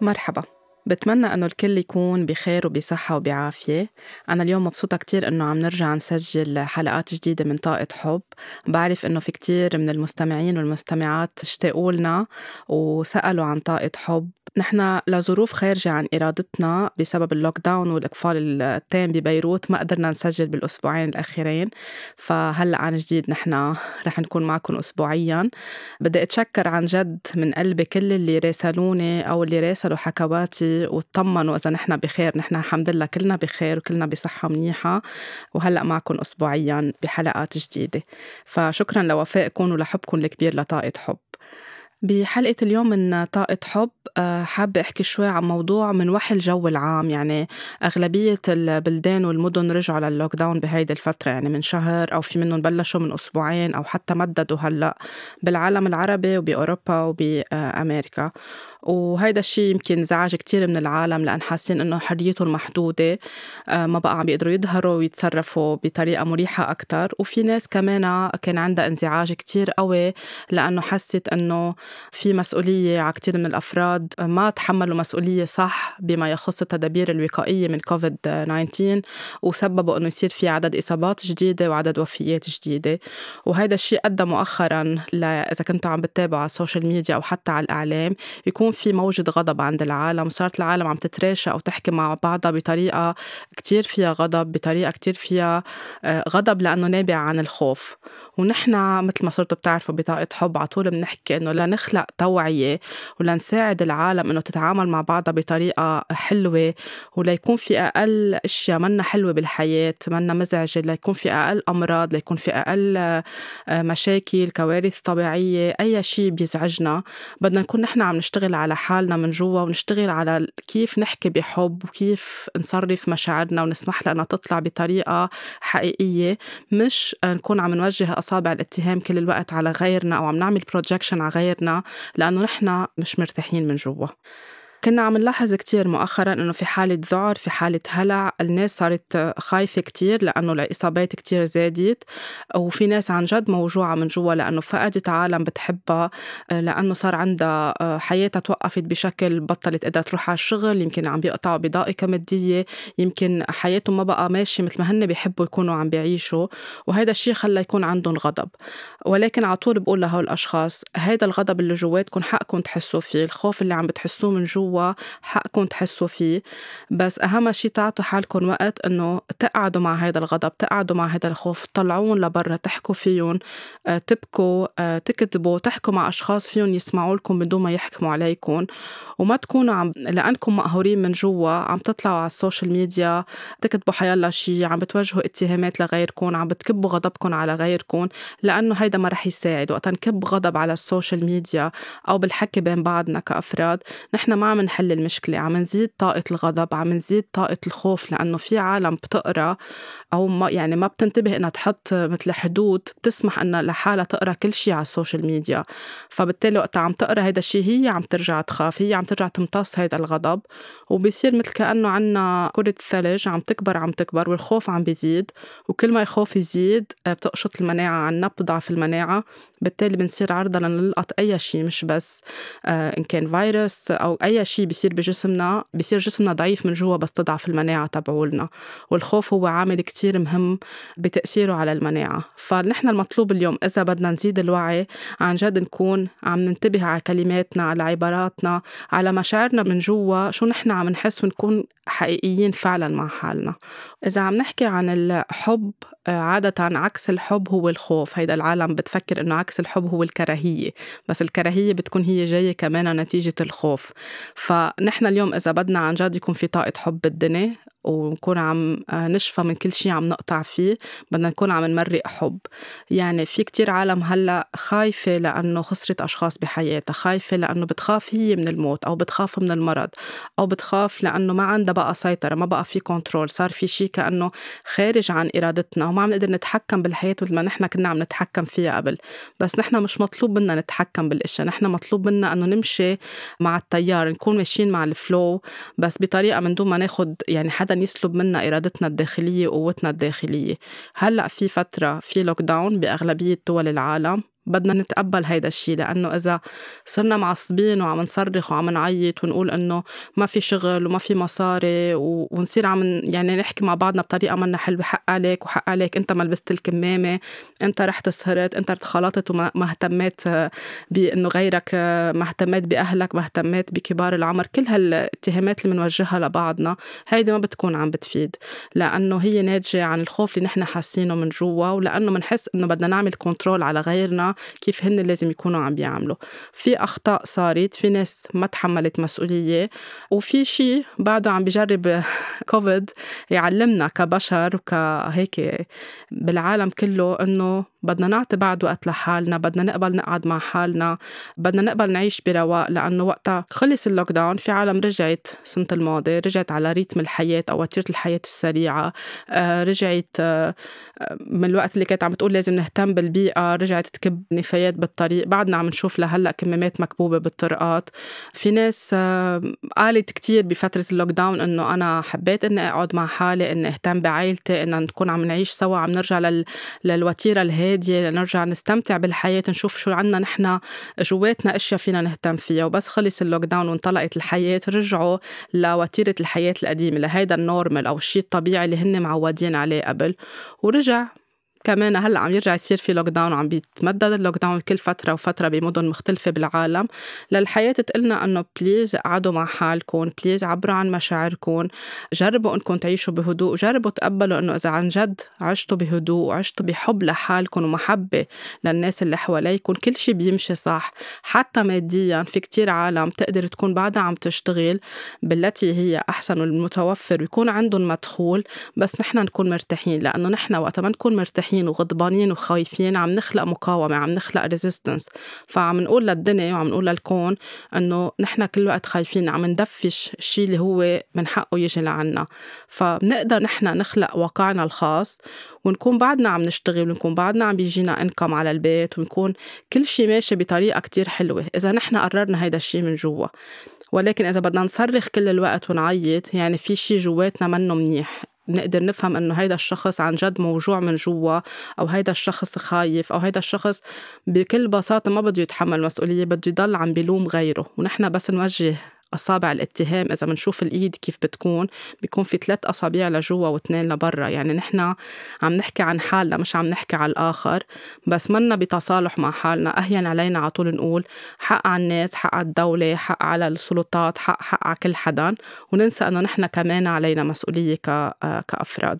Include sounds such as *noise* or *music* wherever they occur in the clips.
مرحبا. بتمنى أنه الكل يكون بخير وبصحة وبعافية. أنا اليوم مبسوطة كتير أنه عم نرجع نسجل حلقات جديدة من طاقة حب. بعرف أنه في كتير من المستمعين والمستمعات اشتاقوا لنا وسألوا عن طاقة حب. نحن لظروف خارجة عن إرادتنا بسبب اللوك داون والإقفال التام ببيروت ما قدرنا نسجل بالأسبوعين الأخيرين. فهلأ عن جديد نحن رح نكون معكم أسبوعيا. بدي أتشكر عن جد من قلبي كل اللي راسلوني أو اللي راسلوا حكواتي واطمنوا إذا نحن بخير نحن الحمد لله كلنا بخير وكلنا بصحة منيحة وهلأ معكم أسبوعيا بحلقات جديدة. فشكرا لوفائكم ولحبكم الكبير لطاقة حب. بحلقة اليوم من طاقة حب آه، حابة أحكي شوي عن موضوع من وحي الجو العام. يعني أغلبية البلدان والمدن رجعوا للوك داون بهيدي الفترة. يعني من شهر أو في منهم بلشوا من أسبوعين أو حتى مددوا هلأ بالعالم العربي وبأوروبا وبأمريكا وهيدا الشيء يمكن زعج كتير من العالم لأن حاسين إنه حريتهم محدودة. آه، ما بقى عم بيقدروا يظهروا ويتصرفوا بطريقة مريحة أكتر. وفي ناس كمان كان عندها انزعاج كتير قوي لأنه حست إنه في مسؤولية على كتير من الأفراد. ما تحملوا مسؤولية صح بما يخص التدابير الوقائية من كوفيد 19 وسببوا إنه يصير في عدد إصابات جديدة وعدد وفيات جديدة. وهذا الشيء أدى مؤخرا إذا كنتوا عم بتتابعوا على السوشيال ميديا أو حتى على الإعلام يكون يكون في موجة غضب عند العالم وصارت العالم عم تتراشى أو تحكي مع بعضها بطريقة كتير فيها غضب بطريقة كتير فيها آه، غضب لأنه نابع عن الخوف. ونحن مثل ما صرتوا بتعرفوا بطاقة حب على طول بنحكي إنه لنخلق توعية ولنساعد العالم إنه تتعامل مع بعضها بطريقة حلوة وليكون في أقل أشياء منا حلوة بالحياة منا مزعجة ليكون في أقل أمراض ليكون في أقل آه، مشاكل كوارث طبيعية أي شيء بيزعجنا. بدنا نكون نحن عم نشتغل على حالنا من جوا ونشتغل على كيف نحكي بحب وكيف نصرف مشاعرنا ونسمح لها تطلع بطريقة حقيقية. مش نكون عم نوجه أصابع الاتهام كل الوقت على غيرنا أو عم نعمل بروجكشن على غيرنا لأنه نحن مش مرتاحين من جوا. كنا عم نلاحظ كتير مؤخرا إنه في حالة ذعر في حالة هلع. الناس صارت خايفة كتير لأنه الإصابات كتير زادت. وفي ناس عن جد موجوعة من جوا لأنه فقدت عالم بتحبها لأنه صار عندها حياتها توقفت بشكل بطلت قدرت تروح على الشغل يمكن عم بيقطعوا بضائقة مادية يمكن حياتهم ما بقى ماشي مثل ما هن بيحبوا يكونوا عم بيعيشوا. وهذا الشيء خلى يكون عندهم غضب. ولكن على طول بقول لهول الأشخاص هذا الغضب اللي جواتكم حقكم تحسوا فيه الخوف اللي عم بتحسوه من جوا. جوا حقكم تحسوا فيه. بس أهم شيء تعطوا حالكم وقت إنه تقعدوا مع هذا الغضب تقعدوا مع هذا الخوف تطلعون لبرا تحكوا فيهم آه، تبكوا آه، تكتبوا تحكوا مع أشخاص فيهم يسمعوا لكم بدون ما يحكموا عليكم. وما تكونوا عم لأنكم مقهورين من جوا عم تطلعوا على ال social media تكتبوا حيلا شيء عم بتوجهوا اتهامات لغيركم عم بتكبوا غضبكم على غيركم لأنه هيدا ما رح يساعد. وقت نكب غضب على ال social media أو بالحكي بين بعضنا كأفراد نحن ما عم نحل المشكلة. عم نزيد طاقة الغضب عم نزيد طاقة الخوف لأنه في عالم بتقرأ أو ما يعني ما بتنتبه إنها تحط مثل حدود بتسمح إنها لحالها تقرأ كل شيء على ال social media. فبالتالي وقتها عم تقرأ هيدا الشيء هي عم ترجع تخاف هي عم ترجع تمتص هيدا الغضب. وبيصير مثل كأنه عنا كرة ثلج عم تكبر عم تكبر والخوف عم بيزيد. وكل ما الخوف يزيد بتقشط المناعة عنا بتضعف المناعة. بالتالي بنصير عرضة لنلقط أي شيء مش بس آه إن كان فيروس أو أي شيء بيصير بجسمنا بيصير جسمنا ضعيف من جوا بس تضعف المناعة تبعولنا. والخوف هو عامل كتير مهم بتأثيره على المناعة. فنحن المطلوب اليوم إذا بدنا نزيد الوعي عن جد نكون عم ننتبه على كلماتنا على عباراتنا على مشاعرنا من جوا شو نحن عم نحس ونكون حقيقيين فعلا مع حالنا. إذا عم نحكي عن الحب عادة عكس الحب هو الخوف. هيدا العالم بتفكر إنه عكس الحب هو الكراهية بس الكراهية بتكون هي جاية كمان نتيجة الخوف. فنحن اليوم إذا بدنا عن جد يكون في طاقة حب بالدنيا ونكون عم آه، نشفى من كل شيء عم نقطع فيه بدنا نكون عم نمرق حب. يعني في كتير عالم هلأ خايفة لأنه خسرت أشخاص بحياتها خايفة لأنه بتخاف هي من الموت أو بتخاف من المرض أو بتخاف لأنه ما عندها بقى سيطرة ما بقى في كنترول صار في شيء كأنه خارج عن إرادتنا وما عم نقدر نتحكم بالحياة مثل ما نحن كنا عم نتحكم فيها قبل. بس نحن مش مطلوب منا نتحكم بالإشياء نحن مطلوب منا إنه نمشي مع التيار نكون ماشيين مع الفلو بس بطريقة من دون ما ناخد يعني حدا يسلب منا إرادتنا الداخلية وقوتنا الداخلية. هلأ في فترة في لوك داون بأغلبية دول العالم بدنا نتقبل هيدا الشيء لأنه إذا صرنا معصبين وعم نصرخ وعم نعيط ونقول إنه ما في شغل وما في مصاري ونصير عم يعني نحكي مع بعضنا بطريقة منا حلوة حق عليك وحق عليك أنت ما لبست الكمامة أنت رحت سهرت أنت خلطت وما اهتميت بإنه غيرك ما اهتميت بأهلك ما اهتميت بكبار العمر كل هالاتهامات اللي بنوجهها لبعضنا هيدي ما بتكون عم بتفيد لأنه هي ناتجة عن الخوف اللي نحن حاسينه من جوا ولأنه بنحس إنه بدنا نعمل كنترول على غيرنا كيف هن لازم يكونوا عم بيعملوا. في أخطاء صارت في ناس ما تحملت مسؤولية وفي شيء بعده عم بجرب *laughs* كوفيد يعلمنا كبشر وكهيك بالعالم كله إنه بدنا نعطي بعد وقت لحالنا بدنا نقبل نقعد مع حالنا بدنا نقبل نعيش برواق لأنه وقتها خلص اللوك داون في عالم رجعت سنة الماضي رجعت على ريتم الحياة أو وتيرة الحياة السريعة آه، رجعت آه، من الوقت اللي كانت عم بتقول لازم نهتم بالبيئة رجعت تكب نفايات بالطريق بعدنا عم نشوف لهلأ كمامات مكبوبة بالطرقات. في ناس آه، قالت كتير بفترة ال lockdown إنه أنا حبيت إني أقعد مع حالي إني أهتم بعائلتي إن نكون عم نعيش سوا عم نرجع لل... للوتيرة الهادية لنرجع نستمتع بالحياة نشوف شو عنا نحن جواتنا أشياء فينا نهتم فيها. وبس خلص ال lockdown وانطلقت الحياة رجعوا لوتيرة الحياة القديمة لهيدا ال normal أو الشيء الطبيعي اللي هن معودين عليه قبل. ورجع كمان هلأ عم يرجع يصير في lockdown وعم بيتمدد ال lockdown كل فترة وفترة بمدن مختلفة بالعالم. للحياة تقلنا إنه please قعدوا مع حالكم please عبروا عن مشاعركم جربوا إنكم تعيشوا بهدوء جربوا تقبلوا إنه إذا عن جد عشتوا بهدوء وعشتوا بحب لحالكم ومحبة للناس اللي حواليكم كل شيء بيمشي صح. حتى ماديا في كتير عالم تقدر تكون بعدها عم تشتغل بالتي هي أحسن والمتوفر ويكون عندهم مدخول بس نحن نكون مرتاحين لأنه نحن وقت ما نكون مرتاحين مرتاحين وغضبانين وخايفين عم نخلق مقاومة عم نخلق resistance فعم نقول للدنيا وعم نقول للكون إنه نحن كل وقت خايفين عم ندفش الشيء اللي هو من حقه يجي لعنا. فبنقدر نحن نخلق واقعنا الخاص ونكون بعدنا عم نشتغل ونكون بعدنا عم بيجينا انكم على البيت ونكون كل شيء ماشي بطريقة كتير حلوة. إذا نحن قررنا هيدا الشيء من جوا ولكن إذا بدنا نصرخ كل الوقت ونعيط يعني في شيء جواتنا منه منيح. نقدر نفهم إنه هيدا الشخص عن جد موجوع من جوا أو هيدا الشخص خايف أو هيدا الشخص بكل بساطة ما بده يتحمل مسؤولية بده يضل عم بيلوم غيره. ونحن بس نوجه أصابع الاتهام إذا بنشوف الإيد كيف بتكون بيكون في ثلاث أصابع لجوا واثنين لبرا. يعني نحن عم نحكي عن حالنا مش عم نحكي على الآخر. بس منا بتصالح مع حالنا. أهين علينا على طول نقول حق على الناس حق على الدولة حق على السلطات حق حق على كل حدا. وننسى إنه نحن كمان علينا مسؤولية كأفراد.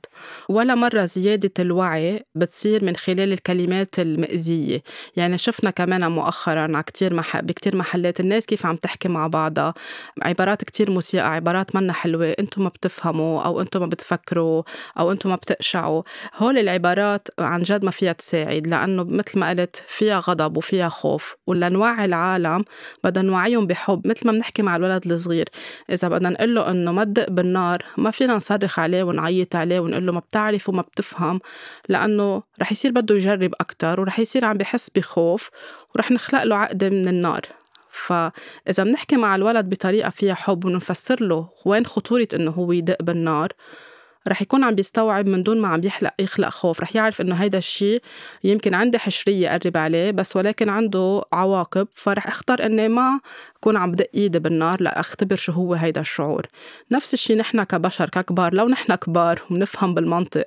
ولا مرة زيادة الوعي بتصير من خلال الكلمات المئزية يعني شفنا كمان مؤخرا على كتير مح... بكتير محلات الناس كيف عم تحكي مع بعضها. عبارات كتير مسيئة عبارات منا حلوة أنتم ما بتفهموا أو أنتم ما بتفكروا أو أنتم ما بتقشعوا. هول العبارات عن جد ما فيها تساعد لأنه مثل ما قلت فيها غضب وفيها خوف ولا نوعي العالم بدنا نوعيهم بحب مثل ما بنحكي مع الولد الصغير. إذا بدنا نقول له إنه ما تدق بالنار ما فينا نصرخ عليه ونعيط عليه ونقول له ما بتعرف وما بتفهم لأنه رح يصير بده يجرب أكتر ورح يصير عم بحس بخوف ورح نخلق له عقدة من النار. فإذا بنحكي مع الولد بطريقة فيها حب ونفسر له وين خطورة إنه هو يدق بالنار رح يكون عم بيستوعب من دون ما عم يخلق يخلق خوف. رح يعرف إنه هيدا الشيء يمكن عندي حشرية قرب عليه بس ولكن عنده عواقب فرح أختار إني ما كون عم بدق إيدي بالنار لاختبر شو هو هيدا الشعور. نفس الشيء نحن كبشر ككبار لو نحن كبار وبنفهم بالمنطق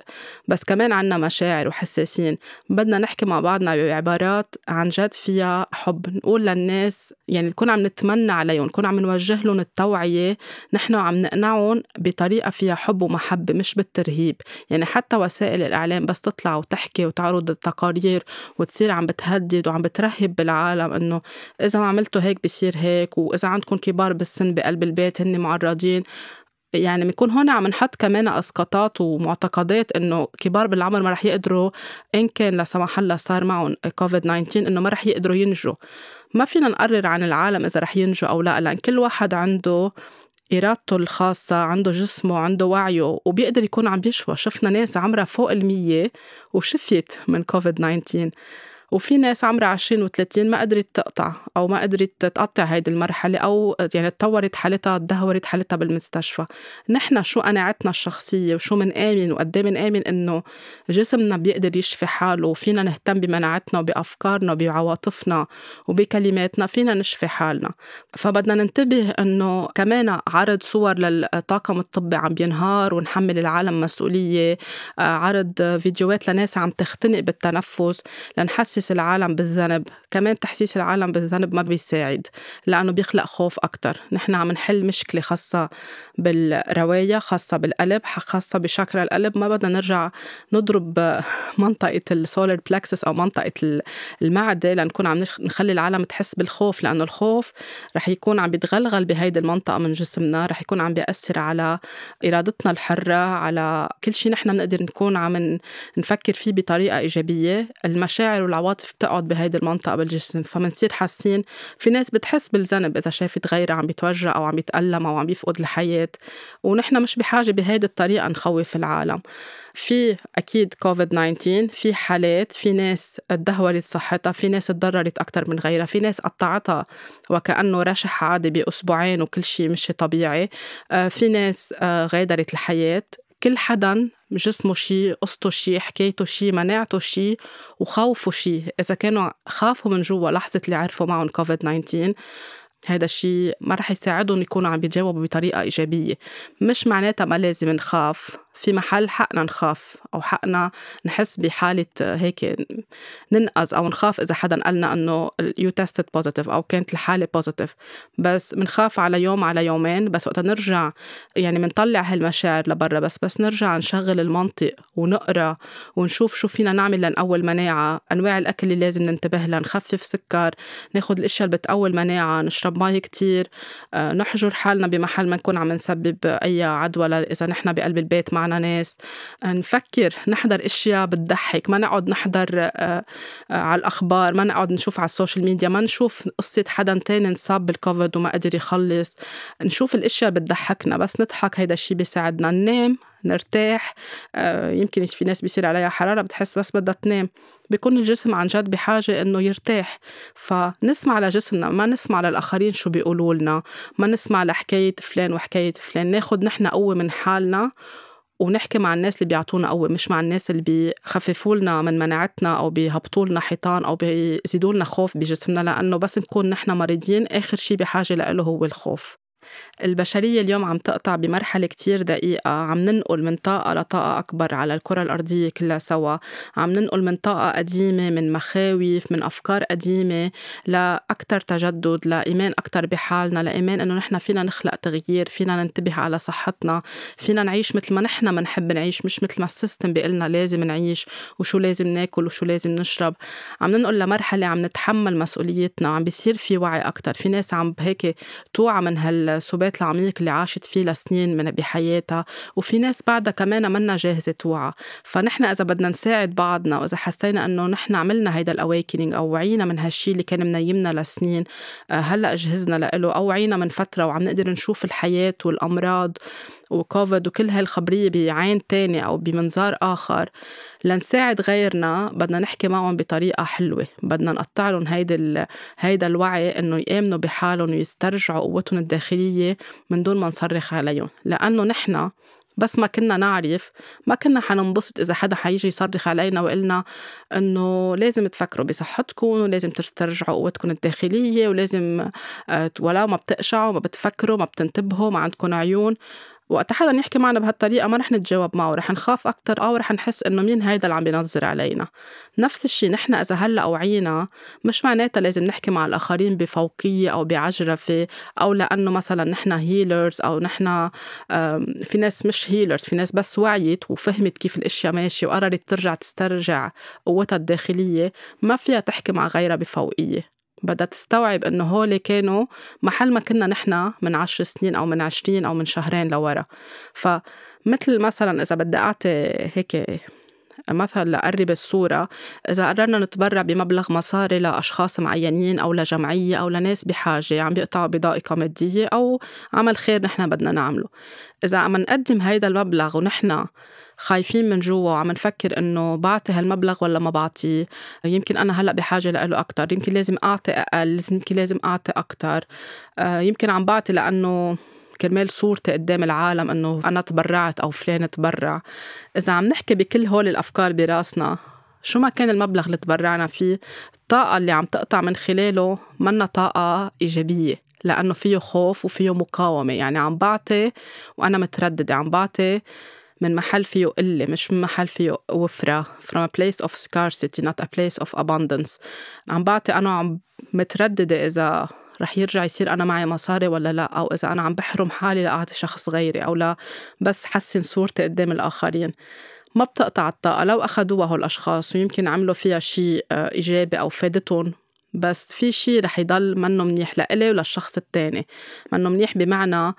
بس كمان عنا مشاعر وحساسين. بدنا نحكي مع بعضنا بعبارات عن جد فيها حب. نقول للناس يعني نكون عم نتمنى عليهم نكون عم نوجه لهم التوعية نحن عم نقنعهم بطريقة فيها حب ومحبة مش بالترهيب. يعني حتى وسائل الإعلام بس تطلع وتحكي وتعرض التقارير وتصير عم بتهدد وعم بترهب بالعالم إنه إذا ما عملتوا هيك بصير هيك وإذا عندكم كبار بالسن بقلب البيت هن معرضين. يعني بنكون هون عم نحط كمان اسقاطات ومعتقدات إنه كبار بالعمر ما رح يقدروا إن كان لا سمح الله صار معهم كوفيد 19 إنه ما رح يقدروا ينجوا. ما فينا نقرر عن العالم إذا رح ينجوا أو لا لأن كل واحد عنده إرادته الخاصة عنده جسمه عنده وعيه وبيقدر يكون عم بيشفى شفنا ناس عمرها فوق المية وشفيت من كوفيد 19 وفي ناس عمرها 20 و30 ما قدرت تقطع أو ما قدرت تقطع هيدي المرحلة أو يعني تطورت حالتها تدهورت حالتها بالمستشفى. نحن شو قناعتنا الشخصية وشو منآمن وقد إيه منآمن إنه جسمنا بيقدر يشفي حاله وفينا نهتم بمناعتنا وبأفكارنا وبعواطفنا وبكلماتنا فينا نشفي حالنا. فبدنا ننتبه إنه كمان عرض صور للطاقم الطبي عم بينهار ونحمل العالم مسؤولية. آه، عرض فيديوهات لناس عم تختنق بالتنفس لنحسس العالم بالذنب كمان تحسيس العالم بالذنب ما بيساعد لأنه بيخلق خوف أكتر. نحن عم نحل مشكلة خاصة بالرواية خاصة بالقلب خاصة بشاكرا القلب. ما بدنا نرجع نضرب *laughs* منطقة السولار بلكسس أو منطقة المعدة لنكون عم نخلي العالم تحس بالخوف لأنه الخوف رح يكون عم بيتغلغل بهيدي المنطقة من جسمنا رح يكون عم بيأثر على إرادتنا الحرة على كل شيء نحن بنقدر نكون عم نفكر فيه بطريقة إيجابية. المشاعر والعواطف بتقعد بهيدي المنطقة بالجسم فمنصير حاسين في ناس بتحس بالذنب إذا شافت غيرها عم بيتوجع أو عم يتألم أو عم بيفقد الحياة ونحن مش بحاجة بهيدي الطريقة نخوف العالم. في أكيد كوفيد 19 في حالات في ناس تدهورت صحتها في ناس تضررت أكثر من غيرها في ناس قطعتها وكأنه رشح عادي بأسبوعين وكل شيء مشي طبيعي. آه، في ناس آه، غادرت الحياة. كل حدا جسمه شي قصته شي حكايته شي مناعته شي وخوفه شي. إذا كانوا خافوا من جوا لحظة اللي عرفوا معهم كوفيد 19 هذا الشيء ما رح يساعدهم يكونوا عم بيجاوبوا بطريقة إيجابية. مش معناتها ما لازم نخاف. في محل حقنا نخاف أو حقنا نحس بحالة هيك ننقذ أو نخاف إذا حدا قالنا إنه you tested positive أو كانت الحالة positive بس بنخاف على يوم على يومين بس وقت نرجع يعني بنطلع هالمشاعر لبرا بس بس نرجع نشغل المنطق ونقرأ ونشوف شو فينا نعمل لنقوي المناعة أنواع الأكل اللي لازم ننتبه لها نخفف سكر ناخد الأشياء اللي بتقوي المناعة نشرب مي كتير آه، نحجر حالنا بمحل ما نكون عم نسبب أي عدوى إذا نحن بقلب البيت معنا ناس. نفكر نحضر أشياء بتضحك ما نقعد نحضر آه، آه، على الأخبار ما نقعد نشوف على ال social media ما نشوف قصة حدا تاني انصاب بالكوفيد وما قدر يخلص. نشوف الأشياء اللي بتضحكنا بس نضحك هيدا الشيء بيساعدنا. ننام نرتاح آه، يمكن في ناس بيصير عليها حرارة بتحس بس بدها تنام. بيكون الجسم عن جد بحاجة إنه يرتاح. فنسمع لجسمنا ما نسمع للآخرين شو بيقولوا لنا. ما نسمع لحكاية فلان وحكاية فلان. ناخد نحن قوة من حالنا ونحكي مع الناس اللي بيعطونا قوة مش مع الناس اللي بيخففوا لنا من مناعتنا أو بيهبطوا لنا حيطان أو بيزيدوا لنا خوف بجسمنا لأنه بس نكون نحن مريضين آخر شي بحاجة له هو الخوف. البشرية اليوم عم تقطع بمرحلة كتير دقيقة. عم ننقل من طاقة لطاقة أكبر على الكرة الأرضية كلها سوا. عم ننقل من طاقة قديمة من مخاوف من أفكار قديمة لأكتر تجدد لإيمان أكتر بحالنا لإيمان إنه نحن فينا نخلق تغيير فينا ننتبه على صحتنا فينا نعيش مثل ما نحن بنحب نعيش مش مثل ما ال system بيقلنا لازم نعيش وشو لازم ناكل وشو لازم نشرب. عم ننقل لمرحلة عم نتحمل مسؤوليتنا عم بيصير في وعي أكتر. في ناس عم هيك توعى من هالسبات العميق اللي عاشت فيه لسنين من بحياتها وفي ناس بعدها كمان منا جاهزة توعى فنحن إذا بدنا نساعد بعضنا وإذا حسينا إنه نحن عملنا هيدا ال awakening أو وعينا من هالشي اللي كان منيمنا لسنين آه، هلأ جهزنا لإله أو وعينا من فترة وعم نقدر نشوف الحياة والأمراض وكوفيد وكل هالخبرية بعين تاني أو بمنظار آخر لنساعد غيرنا. بدنا نحكي معهم بطريقة حلوة. بدنا نقطع لهم هيدا هيدا الوعي إنه يآمنوا بحالهم ويسترجعوا قوتهم الداخلية من دون ما نصرخ عليهم. لأنه نحن بس ما كنا نعرف ما كنا حننبسط إذا حدا حيجي يصرخ علينا وقلنا إنه لازم تفكروا بصحتكم ولازم تسترجعوا قوتكم الداخلية ولازم آه، ولا ما بتقشعوا ما بتفكروا ما بتنتبهوا ما عندكم عيون. وقت حدا يحكي معنا بهالطريقة ما رح نتجاوب معه رح نخاف أكتر أو رح نحس إنه مين هيدا اللي عم بينظر علينا. نفس الشي نحن إذا هلأ وعينا مش معناتها لازم نحكي مع الآخرين بفوقية أو بعجرفة أو لأنه مثلا نحن هيلرز أو نحن في ناس مش هيلرز في ناس بس وعيت وفهمت كيف الأشياء ماشية وقررت ترجع تسترجع قوتها الداخلية ما فيها تحكي مع غيرها بفوقية. بدها تستوعب إنه هول كانوا محل ما كنا نحن من عشر سنين أو من عشرين أو من شهرين لورا. فمثل مثلا إذا بدي أعطي هيك مثل لقرب الصورة إذا قررنا نتبرع بمبلغ مصاري لأشخاص معينين أو لجمعية أو لناس بحاجة عم بيقطعوا بضائقة مادية أو عمل خير نحن بدنا نعمله. إذا عم نقدم هيدا المبلغ ونحن خايفين من جوا وعم نفكر إنه بعطي هالمبلغ ولا ما بعطيه يمكن أنا هلأ بحاجة له أكثر يمكن لازم أعطي أقل يمكن لازم أعطي أكثر آه، يمكن عم بعطي لأنه كرمال صورتي قدام العالم إنه أنا تبرعت أو فلان تبرع. إذا عم نحكي بكل هول الأفكار براسنا شو ما كان المبلغ اللي تبرعنا فيه الطاقة اللي عم تقطع من خلاله منا طاقة إيجابية لأنه فيه خوف وفيه مقاومة. يعني عم بعطي وأنا مترددة عم بعطي من محل فيه قلة مش من محل فيه وفرة. From a place of scarcity not a place of abundance. عم بعطي أنا عم مترددة إذا رح يرجع يصير أنا معي مصاري ولا لا أو إذا أنا عم بحرم حالي لأعطي شخص غيري أو لا بس حسن صورتي قدام الآخرين. ما بتقطع الطاقة. لو أخدوها هول الأشخاص ويمكن عملوا فيها شيء آه، إيجابي أو فادتهم بس في شيء رح يضل منه منيح لإلي وللشخص التاني. منه منيح بمعنى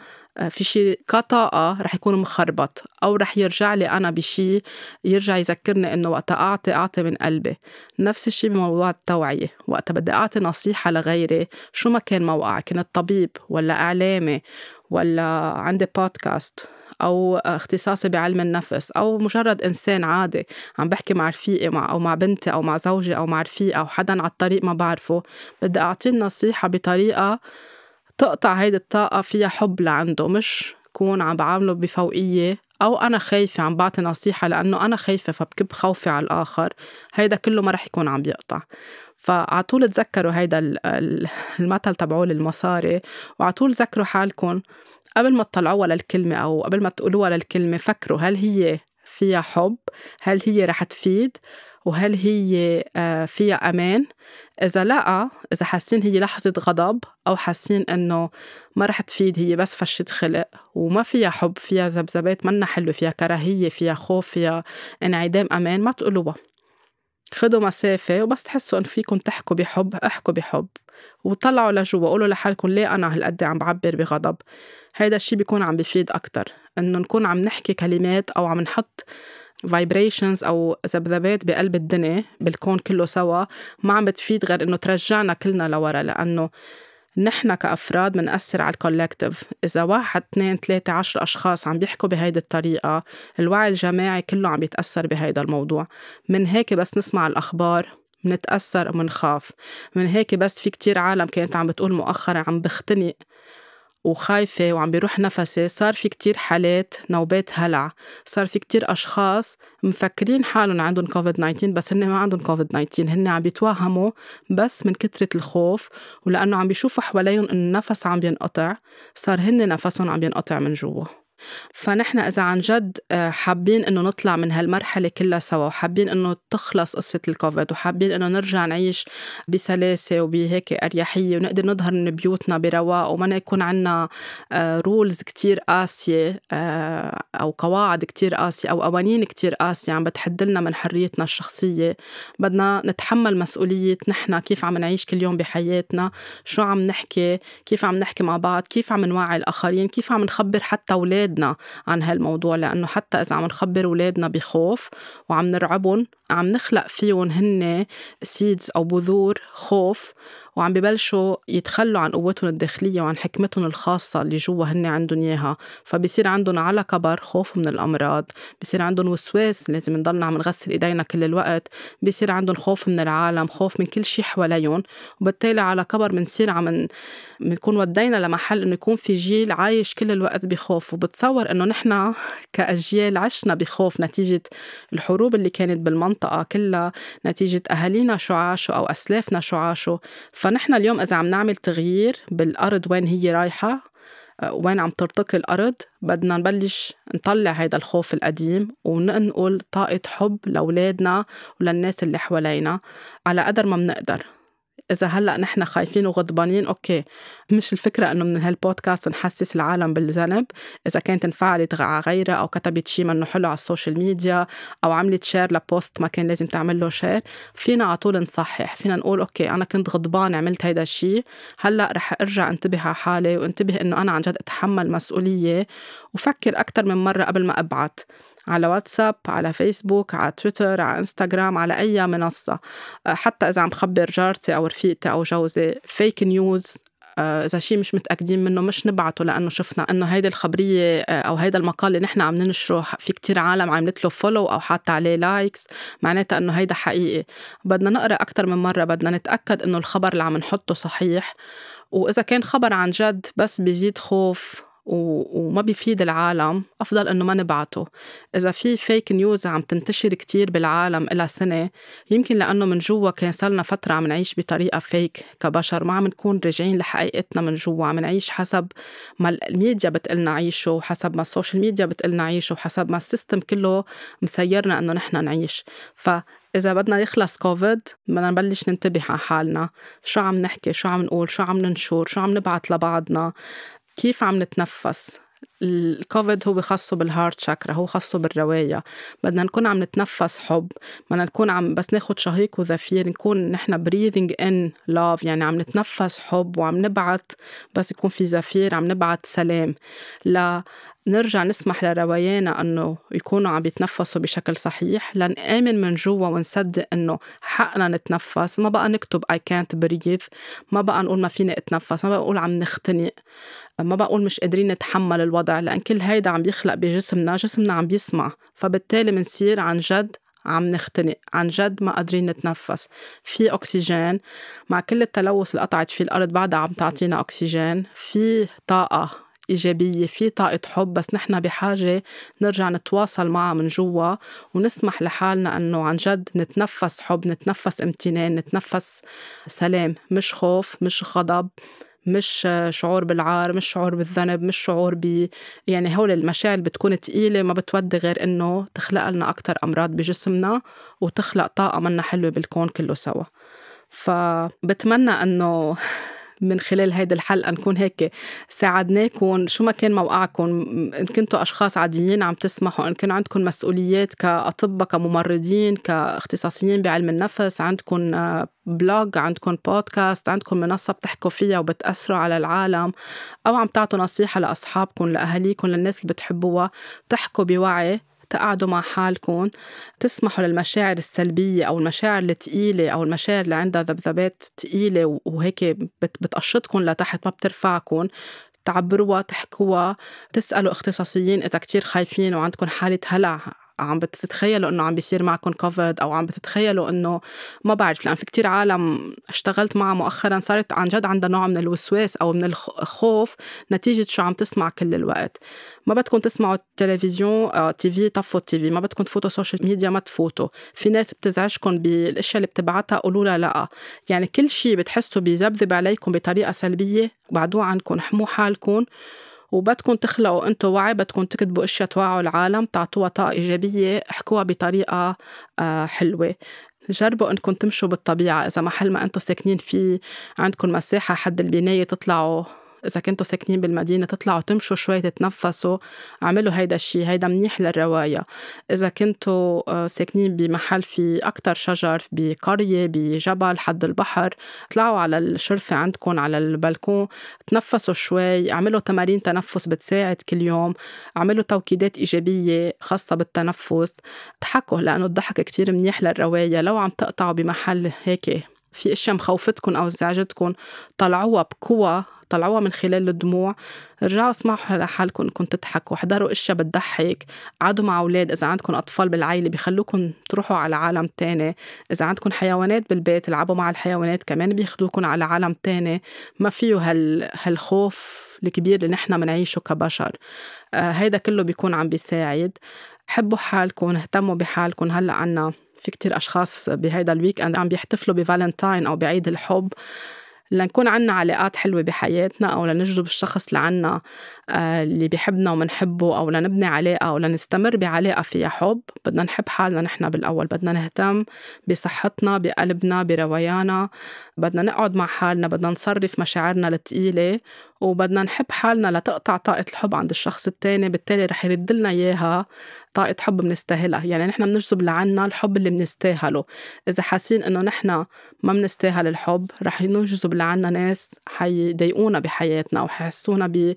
في شيء كطاقة رح يكون مخربط أو رح يرجع لي أنا بشيء يرجع يذكرني إنه وقت أعطي أعطي من قلبي. نفس الشيء بموضوع التوعية. وقت بدي أعطي نصيحة لغيري شو ما كان موقع كنت طبيب ولا إعلامي ولا عندي بودكاست أو اختصاصي بعلم النفس أو مجرد إنسان عادي عم بحكي مع رفيقي مع أو مع بنتي أو مع زوجي أو مع رفيقي أو حدا على الطريق ما بعرفه بدي أعطيه النصيحة بطريقة تقطع هيدي الطاقة فيها حب لعنده مش كون عم بعامله بفوقية أو أنا خايفة عم بعطي نصيحة لأنه أنا خايفة فبكب خوفي على الآخر. هيدا كله ما رح يكون عم بيقطع. فعطول تذكروا هيدا المثل تبعول المصاري وعطول ذكروا حالكم قبل ما تطلعوها للكلمة أو قبل ما تقولوها للكلمة فكروا هل هي فيها حب؟ هل هي رح تفيد؟ وهل هي آه، فيها أمان؟ إذا لا إذا حاسين هي لحظة غضب أو حاسين إنه ما رح تفيد هي بس فشة خلق وما فيها حب فيها ذبذبات منا حلوة فيها كراهية فيها خوف فيها انعدام أمان ما تقولوها. خدوا مسافة وبس تحسوا إن فيكم تحكوا بحب احكوا بحب. وطلعوا لجوا قولوا لحالكم ليه أنا هالقد عم بعبر بغضب؟ هيدا الشي بيكون عم بفيد أكتر إنه نكون عم نحكي كلمات أو عم نحط vibrations أو ذبذبات بقلب الدنيا بالكون كله سوا ما عم بتفيد غير إنه ترجعنا كلنا لورا لأنه نحن كأفراد بنأثر على ال collective إذا واحد اثنين ثلاثة عشر أشخاص عم بيحكوا بهيدي الطريقة الوعي الجماعي كله عم بيتأثر بهيدا الموضوع. من هيك بس نسمع الأخبار منتأثر ومنخاف من هيك بس في كتير عالم كانت عم بتقول مؤخرا عم بختنق وخايفة وعم بيروح نفسي صار في كتير حالات نوبات هلع صار في كتير أشخاص مفكرين حالهم عندهم كوفيد 19 بس هن ما عندهم كوفيد 19 هن عم بيتوهموا بس من كترة الخوف ولأنه عم بيشوفوا حواليهم النفس عم بينقطع صار هن نفسهم عم بينقطع من جوا. فنحن إذا عن جد آه، حابين إنه نطلع من هالمرحلة كلها سوا وحابين إنه تخلص قصة الكوفيد وحابين إنه نرجع نعيش بسلاسة وبهيك أريحية ونقدر نظهر من بيوتنا برواق وما يكون عنا rules آه، كتير قاسية آه، أو قواعد كتير قاسية أو قوانين كتير قاسية عم بتحدلنا من حريتنا الشخصية. بدنا نتحمل مسؤولية نحن كيف عم نعيش كل يوم بحياتنا شو عم نحكي كيف عم نحكي مع بعض كيف عم نوعي الآخرين كيف عم نخبر حتى أولاد أولادنا عن هالموضوع لأنه حتى إذا عم نخبر أولادنا بخوف وعم نرعبهم عم نخلق فيهم هن seeds أو بذور خوف وعم ببلشوا يتخلوا عن قوتهم الداخلية وعن حكمتهم الخاصة اللي جوا هن عندهم إياها. فبصير عندهم على كبر خوف من الأمراض بصير عندهم وسواس لازم نضلنا عم نغسل إيدينا كل الوقت بصير عندهم خوف من العالم خوف من كل شيء حواليهم وبالتالي على كبر بنصير عم بنكون ودينا لمحل إنه يكون في جيل عايش كل الوقت بخوف. وبتصور إنه نحن كأجيال عشنا بخوف نتيجة الحروب اللي كانت بالمنطقة كلها نتيجة أهالينا شو عاشوا أو أسلافنا شو عاشوا. فنحن اليوم إذا عم نعمل تغيير بالأرض وين هي رايحة آه، وين عم ترتقي الأرض بدنا نبلش نطلع هيدا الخوف القديم وننقل طاقة حب لأولادنا وللناس اللي حوالينا على قدر ما بنقدر. إذا هلأ نحن خايفين وغضبانين okay. مش الفكرة إنه من هالبودكاست نحسس العالم بالذنب. إذا كانت انفعلت على غيرها أو كتبت شيء منه حلو على ال social media أو عملت share ل post ما كان لازم تعمل له شير فينا على طول نصحح. فينا نقول okay أنا كنت غضبان عملت هيدا الشيء هلأ رح أرجع أنتبه على حالي وأنتبه إنه أنا عن جد أتحمل مسؤولية وفكر أكثر من مرة قبل ما أبعت. على واتساب على فيسبوك على تويتر على انستغرام على أي منصة. حتى إذا عم خبر جارتي أو رفيقتي أو جوزي fake news آه، إذا شيء مش متأكدين منه مش نبعته لأنه شفنا إنه هيدي الخبرية آه، أو هيدا المقال اللي نحن عم ننشره في كتير عالم عملت له follow أو حاطة عليه likes معناتها إنه هيدا حقيقي. بدنا نقرأ أكتر من مرة بدنا نتأكد إنه الخبر اللي عم نحطه صحيح. وإذا كان خبر عن جد بس بيزيد خوف وما بيفيد العالم أفضل إنه ما نبعته. إذا في fake news عم تنتشر كتير بالعالم إلى سنة يمكن لأنه من جوا كان صارنا فترة عم نعيش بطريقة fake كبشر. ما عم نكون راجعين لحقيقتنا من جوا عم نعيش حسب ما الميديا بتقلنا عيشه وحسب ما ال social media بتقلنا عيشه وحسب ما ال system كله مسيرنا إنه نحن نعيش. ف إذا بدنا يخلص كوفيد بدنا نبلش ننتبه على حالنا. شو عم نحكي؟ شو عم نقول؟ شو عم ننشر؟ شو عم نبعت لبعضنا؟ كيف عم نتنفس؟ الكوفيد هو خاصه بال heart chakra هو خاصه بالرئة. بدنا نكون عم نتنفس حب بدنا نكون عم بس ناخد شهيق وزفير نكون نحن breathing in love يعني عم نتنفس حب وعم نبعت بس يكون في زفير عم نبعت سلام. لا نرجع نسمح لروايانا أنه يكونوا عم يتنفسوا بشكل صحيح لنآمن من جوا ونصدق إنه حقنا نتنفس. ما بقى نكتب I can't breathe ما بقى نقول ما فيني أتنفس ما بقى نقول عم نختنق ما بقول مش قادرين نتحمل الوضع لأن كل هيدا عم بيخلق بجسمنا جسمنا عم بيسمع. فبالتالي منصير عن جد عم نختنق عن جد ما قادرين نتنفس. في أكسجين مع كل التلوث اللي قطعت فيه الأرض بعدها عم تعطينا أكسجين. في طاقة إيجابية في طاقة حب بس نحن بحاجة نرجع نتواصل معها من جوا ونسمح لحالنا أنه عن جد نتنفس حب نتنفس امتنان نتنفس سلام. مش خوف مش غضب مش شعور بالعار مش شعور بالذنب مش شعور ب يعني هول المشاعر بتكون تقيلة ما بتودي غير إنه تخلق لنا أكتر أمراض بجسمنا وتخلق طاقة منا حلوة بالكون كله سوا. فبتمنى إنه من خلال هيدي الحلقة نكون هيك ساعدناكم. شو ما كان موقعكم إن كنتوا أشخاص عاديين عم تسمحوا إن كان عندكم مسؤوليات كأطباء كممرضين كاختصاصيين بعلم النفس عندكم بلوج عندكم بودكاست عندكم منصة بتحكوا فيها وبتأثروا على العالم أو عم تعطوا نصيحة لأصحابكم لأهاليكم للناس اللي بتحبوها تحكوا بوعي. تقعدوا مع حالكم تسمحوا للمشاعر السلبية أو المشاعر الثقيلة أو المشاعر اللي عندها ذبذبات ثقيلة وهيك بتقشطكم لتحت ما بترفعكم تعبروها تحكوها تسألوا اختصاصيين إذا كتير خايفين وعندكم حالة هلع عم بتتخيلوا إنه عم بيصير معكم كوفيد أو عم بتتخيلوا إنه ما بعرف لأن في كتير عالم اشتغلت معها مؤخرا صارت عن جد عندها نوع من الوسواس أو من الخوف نتيجة شو عم تسمع كل الوقت. ما بدكم تسمعوا التلفزيون آه TV طفوا ال TV ما بدكم تفوتوا social media ما تفوتوا. في ناس بتزعجكم بالأشياء اللي بتبعتها قولوا لها لأ. يعني كل شيء بتحسوا بيذبذب عليكم بطريقة سلبية بعدوه عنكم حموا حالكم. وبدكم تخلقوا أنتم وعي بدكم تكتبوا أشياء توعوا العالم تعطوها طاقة إيجابية احكوها بطريقة آه، حلوة. جربوا انكم تمشوا بالطبيعة. إذا محل ما أنتم ساكنين فيه عندكم مساحة حد البناية تطلعوا إذا كنتوا ساكنين بالمدينة تطلعوا تمشوا شوي تتنفسوا اعملوا هيدا الشيء هيدا منيح للرواية. إذا كنتوا آه، ساكنين بمحل في أكتر شجر بقرية بجبل حد البحر طلعوا على الشرفة عندكم على البلكون تنفسوا شوي اعملوا تمارين تنفس بتساعد كل يوم اعملوا توكيدات إيجابية خاصة بالتنفس. ضحكوا لأنه الضحك كتير منيح للرواية. لو عم تقطعوا بمحل هيك في أشياء مخوفتكم أو ازعجتكم طلعوها بقوة طلعوها من خلال الدموع. رجعوا اسمعوا لحالكم انكم تضحكوا احضروا أشياء بتضحك. قعدوا مع أولاد إذا عندكم أطفال بالعائله بيخلوكم تروحوا على عالم تاني. إذا عندكم حيوانات بالبيت العبوا مع الحيوانات كمان بياخدوكم على عالم تاني. ما فيه هال هالخوف الكبير اللي نحن منعيشه كبشر. آه هيدا كله بيكون عم بيساعد. حبوا حالكم اهتموا بحالكم. هلأ عنا في كتير أشخاص بهيدا ال weekend عم بيحتفلوا بفالنتاين أو بعيد الحب. لنكون عنا علاقات حلوة بحياتنا أو لنجذب الشخص لعنا آه، اللي بيحبنا ومنحبه أو لنبني علاقة أو لنستمر بعلاقة فيها حب. بدنا نحب حالنا نحن بالأول. بدنا نهتم بصحتنا بقلبنا برويانا بدنا نقعد مع حالنا بدنا نصرف مشاعرنا الثقيلة وبدنا نحب حالنا لتقطع طاقة الحب عند الشخص التاني بالتالي رح يرد لنا إياها. طاقة حب بنستاهلها يعني نحن بنجذب لعنا الحب اللي بنستاهله إذا حاسين إنه نحن ما بنستاهل الحب رح نجذب لعنا ناس حيضايقونا بحياتنا أو حيحسونا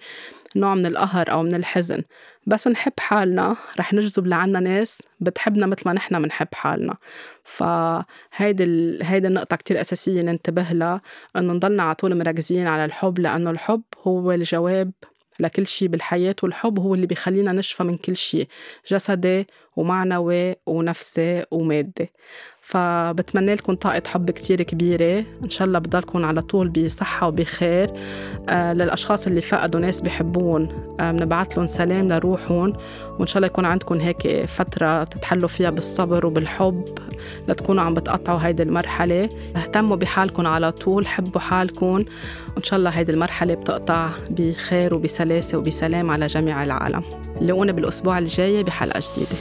نوع من القهر أو من الحزن. بس نحب حالنا رح نجذب لعنا ناس بتحبنا مثل ما نحن بنحب حالنا. فهيدي ال... هيدي النقطة كتير أساسية ننتبه لها إنه نضلنا على طول مركزين على الحب لأنه الحب هو الجواب لكل شيء بالحياة والحب هو اللي بيخلينا نشفى من كل شيء جسدي ومعنوي ونفسي ومادي. فبتمنى لكم طاقة حب كتير كبيرة. إن شاء الله بضلكم على طول بصحة وبخير. آه للأشخاص اللي فقدوا ناس بحبون آه بنبعث لهم سلام لروحهم. وإن شاء الله يكون عندكم هيك فترة تتحلوا فيها بالصبر وبالحب لتكونوا عم بتقطعوا هيدي المرحلة. اهتموا بحالكم على طول حبوا حالكم. وإن شاء الله هيدي المرحلة بتقطع بخير وبسلاسة وبسلام على جميع العالم. لاقونا بالأسبوع الجاي بحلقة جديدة.